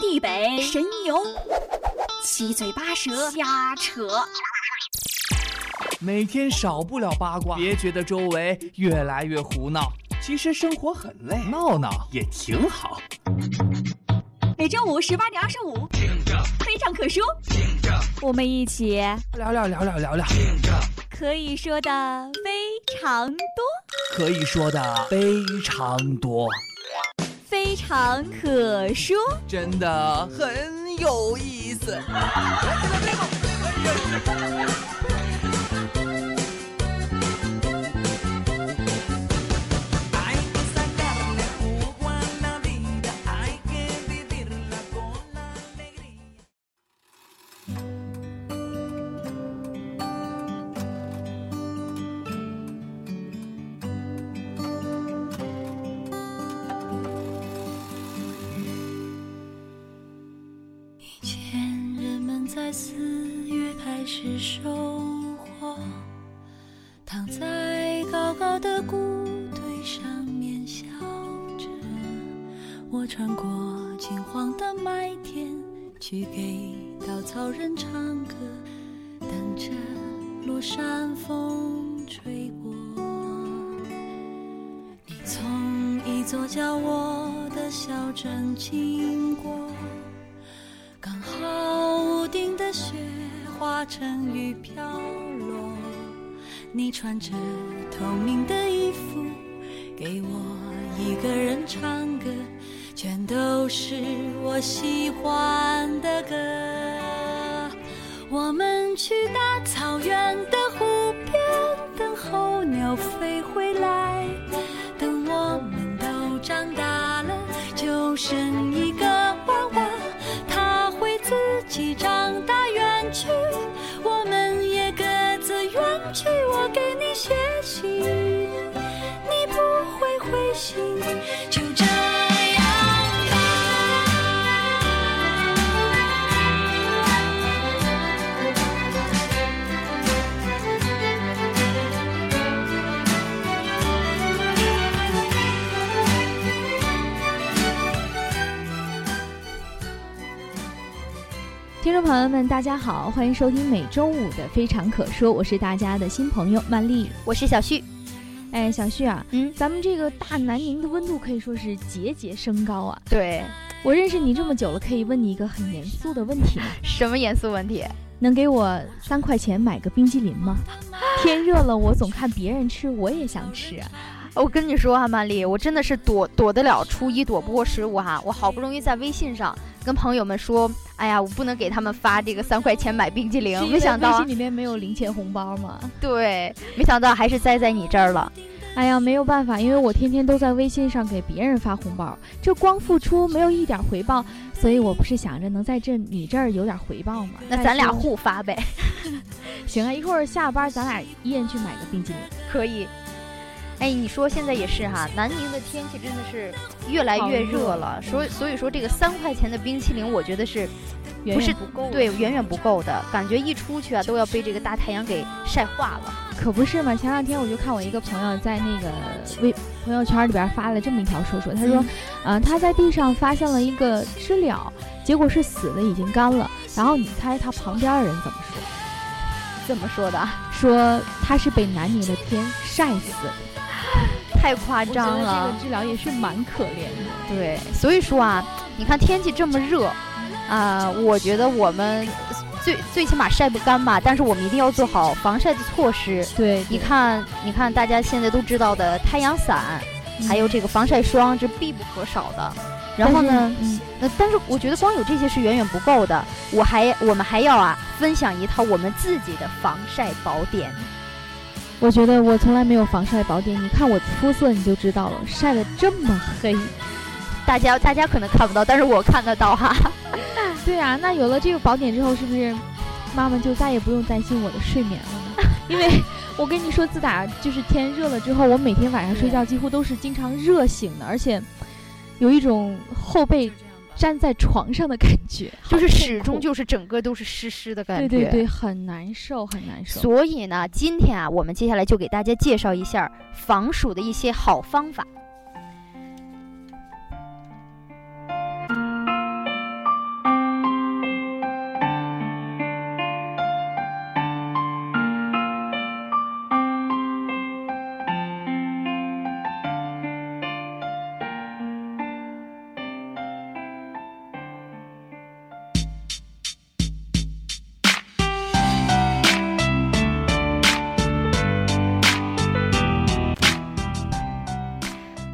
地北，神游，七嘴八舌瞎扯。每天少不了八卦，别觉得周围越来越胡闹，其实生活很累，闹闹也挺好。每周五十八点二十五，非常可说，我们一起聊聊聊聊聊聊，可以说的非常多，可以说的非常多，非常可说，真的很有意思。我穿过金黄的麦田，去给稻草人唱歌，等着落山风吹过。你从一座叫我的小镇经过，刚好屋顶的雪。化成雨飘落，你穿着透明的衣服，给我一个人唱歌，全都是我喜欢的歌。我们去大草原的朋友们，大家好，欢迎收听每周五的《非常可说》，我是大家的新朋友曼丽，我是小旭。哎，小旭啊，嗯，咱们这个大南宁的温度可以说是节节升高啊。对，我认识你这么久了，可以问你一个很严肃的问题吗？什么严肃问题？能给我三块钱买个冰激凌吗？天热了，我总看别人吃，我也想吃。我跟你说啊，曼丽，我真的是躲躲得了初一，躲不过十五哈。我好不容易在微信上跟朋友们说，哎呀，我不能给他们发这个三块钱买冰激凌，没想到微信里面没有零钱红包吗？对，没想到还是栽在你这儿了。哎呀，没有办法，因为我天天都在微信上给别人发红包，这光付出没有一点回报，所以我不是想着能在这你这儿有点回报吗？那咱俩互发呗。行啊，一会儿下班咱俩一人去买个冰激凌，可以。哎，你说现在也是哈，南宁的天气真的是越来越热了，所以所以说这个三块钱的冰淇淋，我觉得是远远不够，对，远远不够的，感觉一出去啊都要被这个大太阳给晒化了，可不是嘛？前两天我就看我一个朋友在那个微朋友圈里边发了这么一条说说，他说，嗯，他在地上发现了一个知了，结果是死的，已经干了，然后你猜他旁边的人怎么说？怎么说的？说他是被南宁的天晒死的。太夸张了，这个治疗也是蛮可怜的。对，所以说啊，你看天气这么热，啊，我觉得我们最最起码晒不干吧，但是我们一定要做好防晒的措施。对，你看，你看大家现在都知道的太阳伞，还有这个防晒霜，这必不可少的。然后呢，嗯，那但是我觉得光有这些是远远不够的，我还我们还要啊分享一套我们自己的防晒宝典。我觉得我从来没有防晒宝典，你看我肤色你就知道了，晒得这么黑，大家大家可能看不到，但是我看得到哈。对啊，那有了这个宝典之后，是不是妈妈就再也不用担心我的睡眠了呢？因为我跟你说，自打就是天热了之后，我每天晚上睡觉几乎都是经常热醒的，而且有一种后背。粘在床上的感觉，就是始终就是整个都是湿湿的感觉，对对对，很难受，很难受。所以呢，今天啊，我们接下来就给大家介绍一下防暑的一些好方法。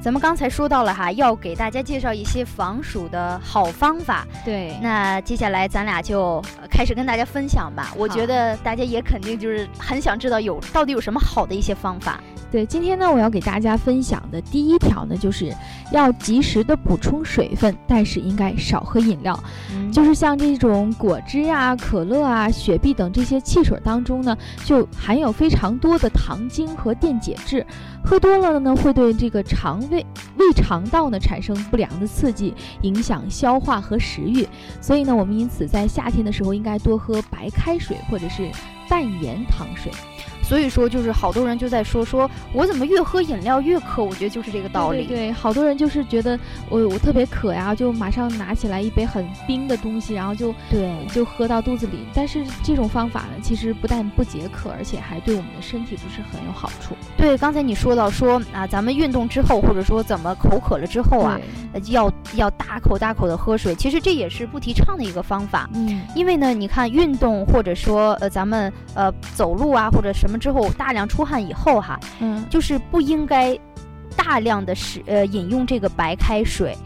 咱们刚才说到了哈，要给大家介绍一些防暑的好方法。对，那接下来咱俩就开始跟大家分享吧。我觉得大家也肯定就是很想知道有到底有什么好的一些方法。对，今天呢，我要给大家分享的第一条呢，就是要及时的补充水分，但是应该少喝饮料。嗯就是像这种果汁呀、可乐啊、雪碧等这些汽水当中呢，就含有非常多的糖精和电解质，喝多了呢，会对这个肠胃、胃肠道呢产生不良的刺激，影响消化和食欲。所以呢，我们因此在夏天的时候应该多喝白开水或者是淡盐糖水。所以说，就是好多人就在说，说我怎么越喝饮料越渴？我觉得就是这个道理。对对对，好多人就是觉得我我特别渴呀，就马上拿起来一杯很冰的东西，然后就对就喝到肚子里。但是这种方法呢，其实不但不解渴，而且还对我们的身体不是很有好处。对，刚才你说到说啊，咱们运动之后，或者说怎么口渴了之后啊，呃要要大口大口的喝水。其实这也是不提倡的一个方法。嗯，因为呢，你看运动或者说呃咱们呃走路啊或者什么之后大量出汗以后哈，嗯，就是不应该大量的使呃饮用这个白开水。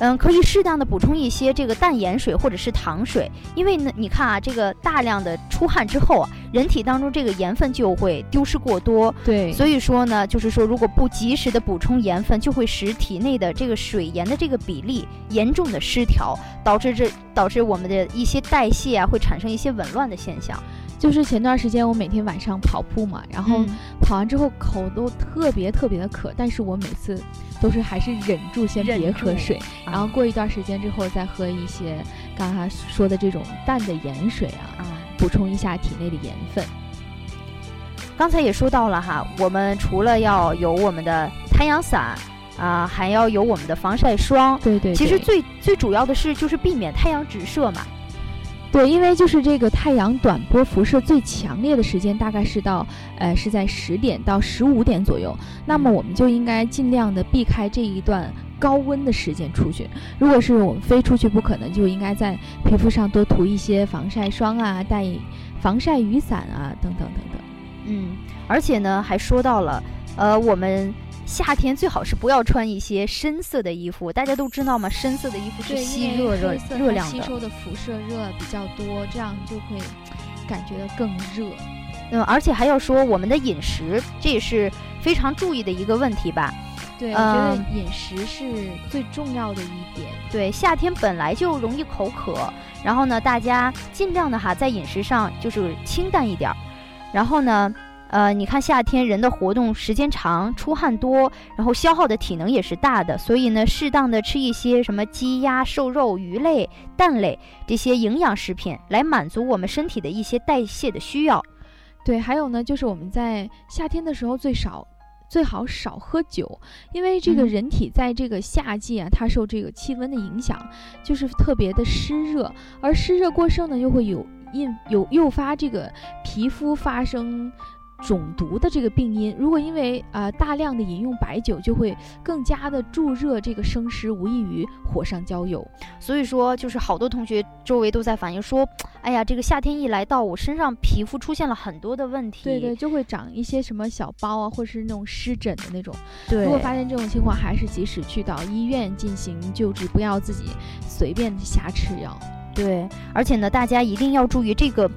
嗯，可以适当的补充一些这个淡盐水或者是糖水，因为呢，你看啊，这个大量的出汗之后啊，人体当中这个盐分就会丢失过多，对，所以说呢，就是说如果不及时的补充盐分，就会使体内的这个水盐的这个比例严重的失调，导致这导致我们的一些代谢啊会产生一些紊乱的现象。就是前段时间我每天晚上跑步嘛，然后嗯跑完之后口都特别特别的渴，但是我每次都是还是忍住先别喝水，然后啊过一段时间之后再喝一些刚才说的这种淡的盐水啊，啊。补充一下体内的盐分。刚才也说到了哈，我们除了要有我们的太阳伞啊、还要有我们的防晒霜。对对其实最最主要的是就是避免太阳直射嘛。对，因为就是这个太阳短波辐射最强烈的时间大概是到呃是在十点到十五点左右，那么我们就应该尽量的避开这一段高温的时间出去。如果是我们非出去不可能，就应该在皮肤上多涂一些防晒霜啊，带防晒雨伞啊，等等等等。嗯，而且呢还说到了，呃，我们夏天最好是不要穿一些深色的衣服。大家都知道嘛，深色的衣服是吸热热热量的。吸收的辐射热比较多，这样就会感觉得更热。嗯，而且还要说我们的饮食，这也是非常注意的一个问题吧。对，我觉得嗯饮食是最重要的一点。对，夏天本来就容易口渴，然后呢，大家尽量的哈，在饮食上就是清淡一点儿。然后呢，呃，你看夏天人的活动时间长，出汗多，然后消耗的体能也是大的，所以呢，适当的吃一些什么鸡鸭瘦肉、鱼类、蛋类这些营养食品，来满足我们身体的一些代谢的需要。对，还有呢，就是我们在夏天的时候最少。最好少喝酒，因为这个嗯人体在这个夏季啊，它受这个气温的影响，就是特别的湿热，而湿热过盛呢，又会有引有诱发这个皮肤发生肿毒的这个病因。如果因为啊、呃大量的饮用白酒，就会更加的助热这个生湿，无异于火上浇油。所以说，就是好多同学周围都在反映说，哎呀，这个夏天一来到，我身上皮肤出现了很多的问题。对对，就会长一些什么小包啊，或者是那种湿疹的那种。对如果发现这种情况，还是及时去到医院进行救治，不要自己随便瞎吃药。对，而且呢，大家一定要注意这个，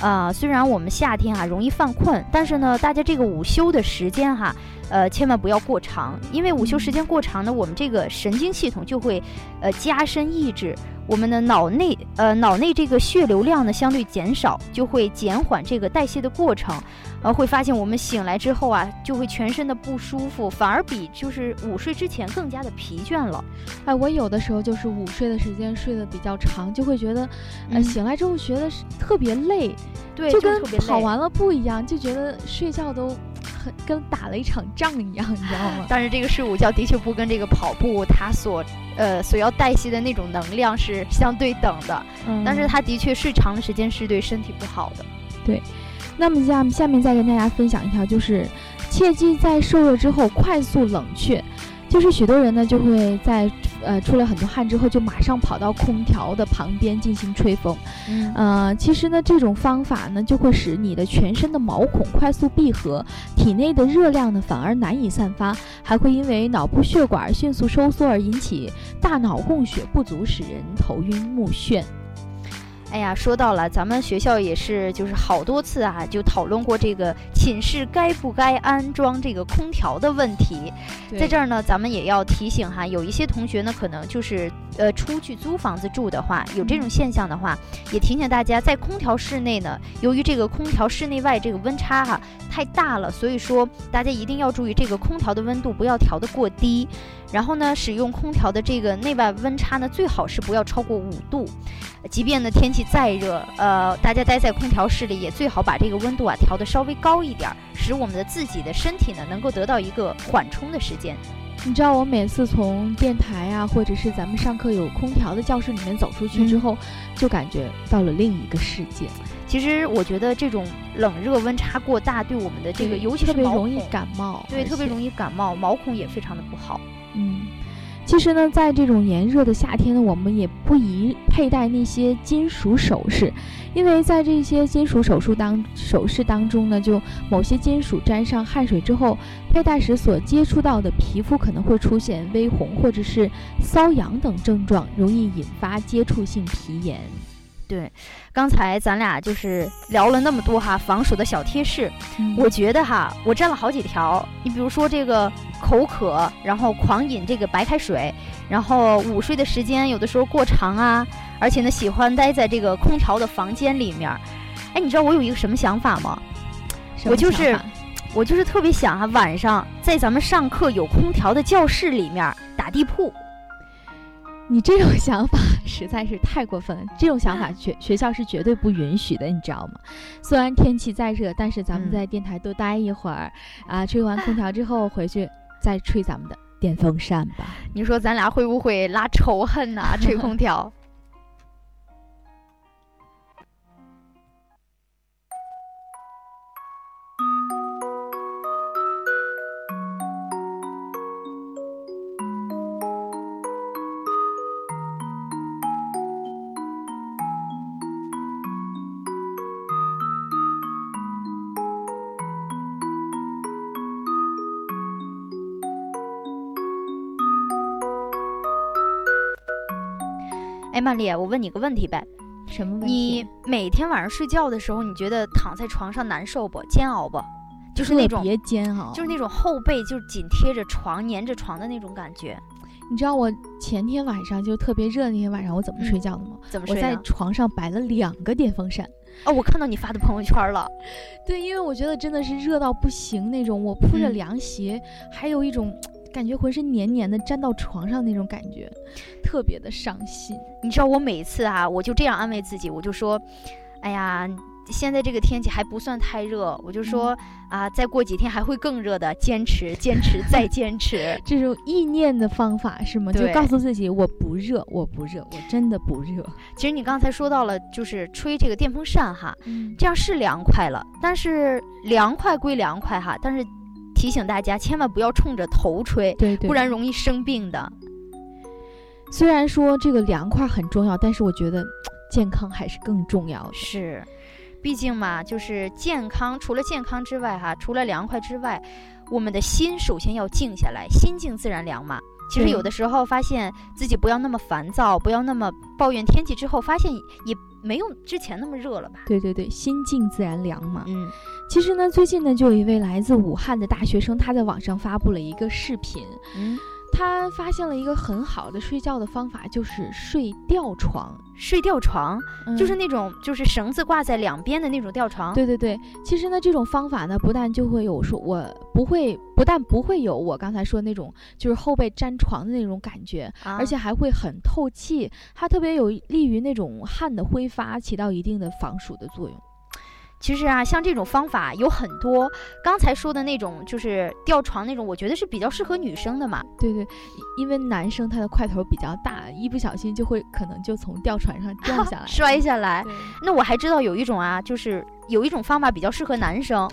啊，虽然我们夏天啊、容易犯困，但是呢，大家这个午休的时间哈，呃，千万不要过长，因为午休时间过长呢，我们这个神经系统就会，呃，加深抑制。我们的脑内，呃，脑内这个血流量呢相对减少，就会减缓这个代谢的过程，呃，会发现我们醒来之后啊，就会全身的不舒服，反而比就是午睡之前更加的疲倦了。哎，我有的时候就是午睡的时间睡得比较长，就会觉得，呃，嗯醒来之后觉得是特别累，对，就跟跑完了步一样，就觉得睡觉都很跟打了一场仗一样，你知道吗？但是这个睡午觉的确不跟这个跑步它所呃所要代谢的那种能量是相对等的，嗯但是它的确睡长的时间是对身体不好的。那么下下面再跟大家分享一条，就是切记在受热之后快速冷却，就是许多人呢就会在呃出了很多汗之后，就马上跑到空调的旁边进行吹风。嗯呃，其实呢，这种方法呢就会使你的全身的毛孔快速闭合，体内的热量呢反而难以散发，还会因为脑部血管迅速收缩而引起大脑供血不足，使人头晕目眩。哎呀，说到了，咱们学校也是，就是好多次啊，就讨论过这个寝室该不该安装这个空调的问题。在这儿呢，咱们也要提醒哈，有一些同学呢，可能就是呃出去租房子住的话，有这种现象的话，也提醒大家，在空调室内呢，由于这个空调室内外这个温差哈太大了，所以说大家一定要注意这个空调的温度不要调得过低。然后呢，使用空调的这个内外温差呢，最好是不要超过五度。即便呢天气再热，呃，大家待在空调室里也最好把这个温度啊调得稍微高一点，使我们的自己的身体呢能够得到一个缓冲的时间。你知道我每次从电台啊，或者是咱们上课有空调的教室里面走出去之后，就感觉到了另一个世界。其实我觉得这种冷热温差过大，对我们的这个，尤其是特别容易感冒，对，特别容易感冒，毛孔也非常的不好。嗯。其实呢，在这种炎热的夏天呢，我们也不宜佩戴那些金属首饰，因为在这些金属首饰当首饰当中呢，就某些金属沾上汗水之后，佩戴时所接触到的皮肤可能会出现微红或者是瘙痒等症状，容易引发接触性皮炎。对，刚才咱俩就是聊了那么多哈防暑的小贴士，嗯、我觉得哈，我占了好几条。你比如说这个口渴，然后狂饮这个白开水，然后午睡的时间有的时候过长啊，而且呢喜欢待在这个空调的房间里面。哎，你知道我有一个什么想法吗？我就是我就是特别想啊，晚上在咱们上课有空调的教室里面打地铺。你这种想法实在是太过分了，这种想法学学校是绝对不允许的，你知道吗？虽然天气再热，但是咱们在电台多待一会儿，啊，吹完空调之后回去再吹咱们的电风扇吧。你说咱俩会不会拉仇恨呐？吹空调。哎，曼丽，我问你个问题呗，什么问题？你每天晚上睡觉的时候，你觉得躺在床上难受不？煎熬不？就是那种别煎熬，就是那种后背就紧贴着床、粘着床的那种感觉。你知道我前天晚上就特别热那天晚上我怎么睡觉的吗？怎么睡？我在床上摆了两个电风扇。哦，我看到你发的朋友圈了。对，因为我觉得真的是热到不行那种，我铺着凉鞋，还有一种。感觉浑身黏黏的，粘到床上那种感觉，特别的伤心。你知道我每次啊，我就这样安慰自己，我就说，哎呀，现在这个天气还不算太热，我就说啊，再过几天还会更热的，坚持，坚持，再坚持。这种意念的方法是吗？就告诉自己我不热，我不热，我真的不热。其实你刚才说到了，就是吹这个电风扇哈，嗯、这样是凉快了，但是凉快归凉快哈，但是。提醒大家，千万不要冲着头吹，对对，不然容易生病的。虽然说这个凉快很重要，但是我觉得健康还是更重要的。是，毕竟嘛，就是健康，除了健康之外，哈，除了凉快之外，我们的心首先要静下来，心静自然凉嘛。其实有的时候发现自己不要那么烦躁，不要那么抱怨天气，之后发现也没有之前那么热了吧？对对对，心静自然凉嘛。嗯。其实呢，最近呢，就有一位来自武汉的大学生，他在网上发布了一个视频。嗯，他发现了一个很好的睡觉的方法，就是睡吊床。睡吊床、嗯、就是那种就是绳子挂在两边的那种吊床。对对对，其实呢，这种方法呢，不但就会有说我不会，不但不会有我刚才说那种就是后背粘床的那种感觉，啊、而且还会很透气，它特别有利于那种汗的挥发，起到一定的防暑的作用。其实啊，像这种方法有很多。刚才说的那种就是吊床那种，我觉得是比较适合女生的嘛。对对，因为男生他的块头比较大，一不小心就会可能就从吊床上掉下来，摔下来。那我还知道有一种啊，就是有一种方法比较适合男生。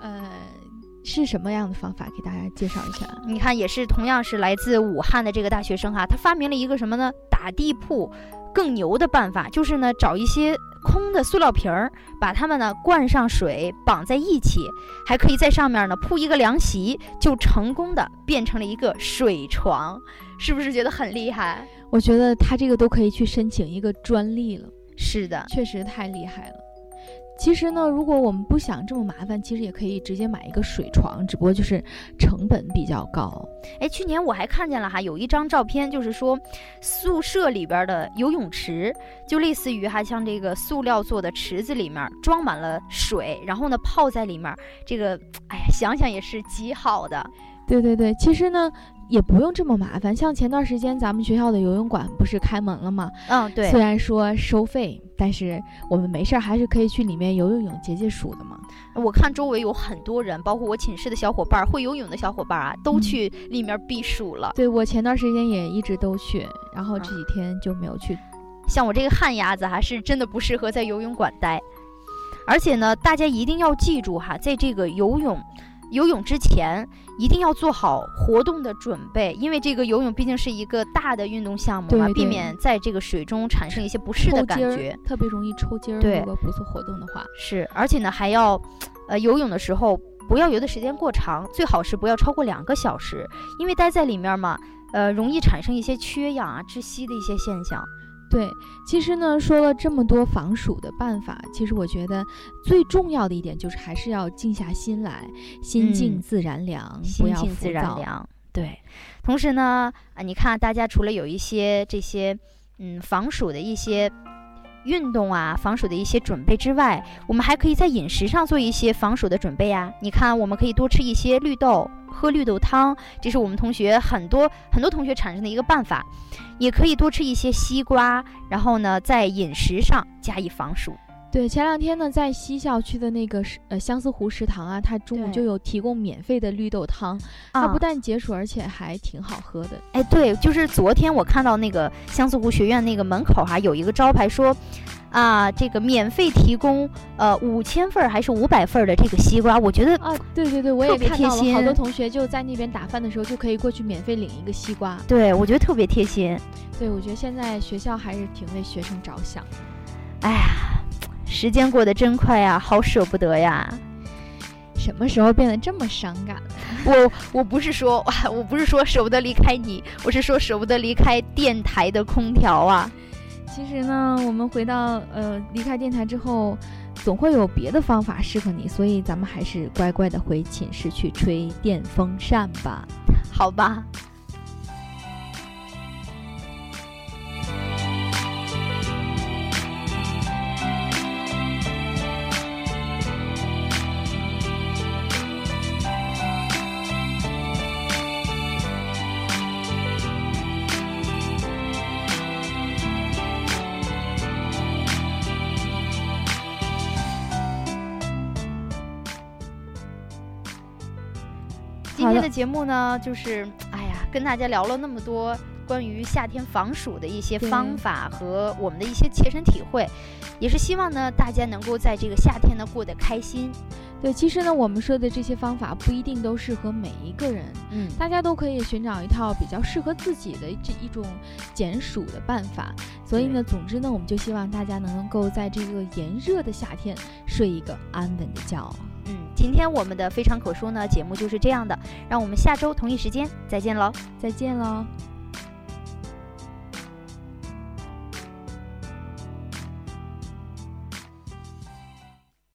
呃，是什么样的方法？给大家介绍一下。你看，也是同样是来自武汉的这个大学生哈，他发明了一个什么呢？打地铺更牛的办法，就是呢找一些空的塑料瓶儿，把它们呢灌上水，绑在一起，还可以在上面呢铺一个凉席，就成功的变成了一个水床，是不是觉得很厉害？我觉得他这个都可以去申请一个专利了。是的，确实太厉害了。其实呢，如果我们不想这么麻烦，其实也可以直接买一个水床，只不过就是成本比较高。哎，去年我还看见了哈，有一张照片，就是说宿舍里边的游泳池，就类似于哈像这个塑料做的池子里面装满了水，然后呢泡在里面，这个哎呀想想也是极好的。对对对，其实呢。也不用这么麻烦，像前段时间咱们学校的游泳馆不是开门了吗？嗯，对。虽然说收费，但是我们没事儿还是可以去里面游游泳、解解暑的嘛。我看周围有很多人，包括我寝室的小伙伴，会游泳的小伙伴啊，都去里面避暑了。对我前段时间也一直都去，然后这几天就没有去。像我这个旱鸭子，还是真的不适合在游泳馆待。而且呢，大家一定要记住哈，在这个游泳。游泳之前一定要做好活动的准备，因为这个游泳毕竟是一个大的运动项目嘛，避免在这个水中产生一些不适的感觉，特别容易抽筋儿。对，如果不做活动的话，是，而且呢还要，呃，游泳的时候不要游的时间过长，最好是不要超过两个小时，因为待在里面嘛，呃，容易产生一些缺氧啊、窒息的一些现象。对，其实呢，说了这么多防暑的办法，其实我觉得最重要的一点就是还是要静下心来，心静自然凉，心静自然凉。对，同时呢，啊，你看大家除了有一些这些，嗯，防暑的一些。运动啊，防暑的一些准备之外，我们还可以在饮食上做一些防暑的准备呀。你看，我们可以多吃一些绿豆，喝绿豆汤，这是我们同学很多很多同学产生的一个办法。也可以多吃一些西瓜，然后呢，在饮食上加以防暑。对，前两天呢，在西校区的那个呃相思湖食堂啊，它中午就有提供免费的绿豆汤，它不但解暑，而且还挺好喝的。哎，对，就是昨天我看到那个相思湖学院那个门口哈有一个招牌说，啊，这个免费提供呃五千份还是五百份的这个西瓜，我觉得啊，对对对，我也看到了，好多同学就在那边打饭的时候就可以过去免费领一个西瓜。对，我觉得特别贴心。对，我觉得现在学校还是挺为学生着想。哎呀。时间过得真快呀，好舍不得呀！什么时候变得这么伤感了？我我不是说，我不是说舍不得离开你，我是说舍不得离开电台的空调啊。其实呢，我们回到呃离开电台之后，总会有别的方法适合你，所以咱们还是乖乖的回寝室去吹电风扇吧，好吧？节目呢，就是哎呀，跟大家聊了那么多关于夏天防暑的一些方法和我们的一些切身体会，也是希望呢大家能够在这个夏天呢过得开心。对，其实呢我们说的这些方法不一定都适合每一个人，嗯，大家都可以寻找一套比较适合自己的这一种减暑的办法。所以呢，总之呢，我们就希望大家能够在这个炎热的夏天睡一个安稳的觉。嗯，今天我们的非常可说呢节目就是这样的，让我们下周同一时间再见喽，再见喽。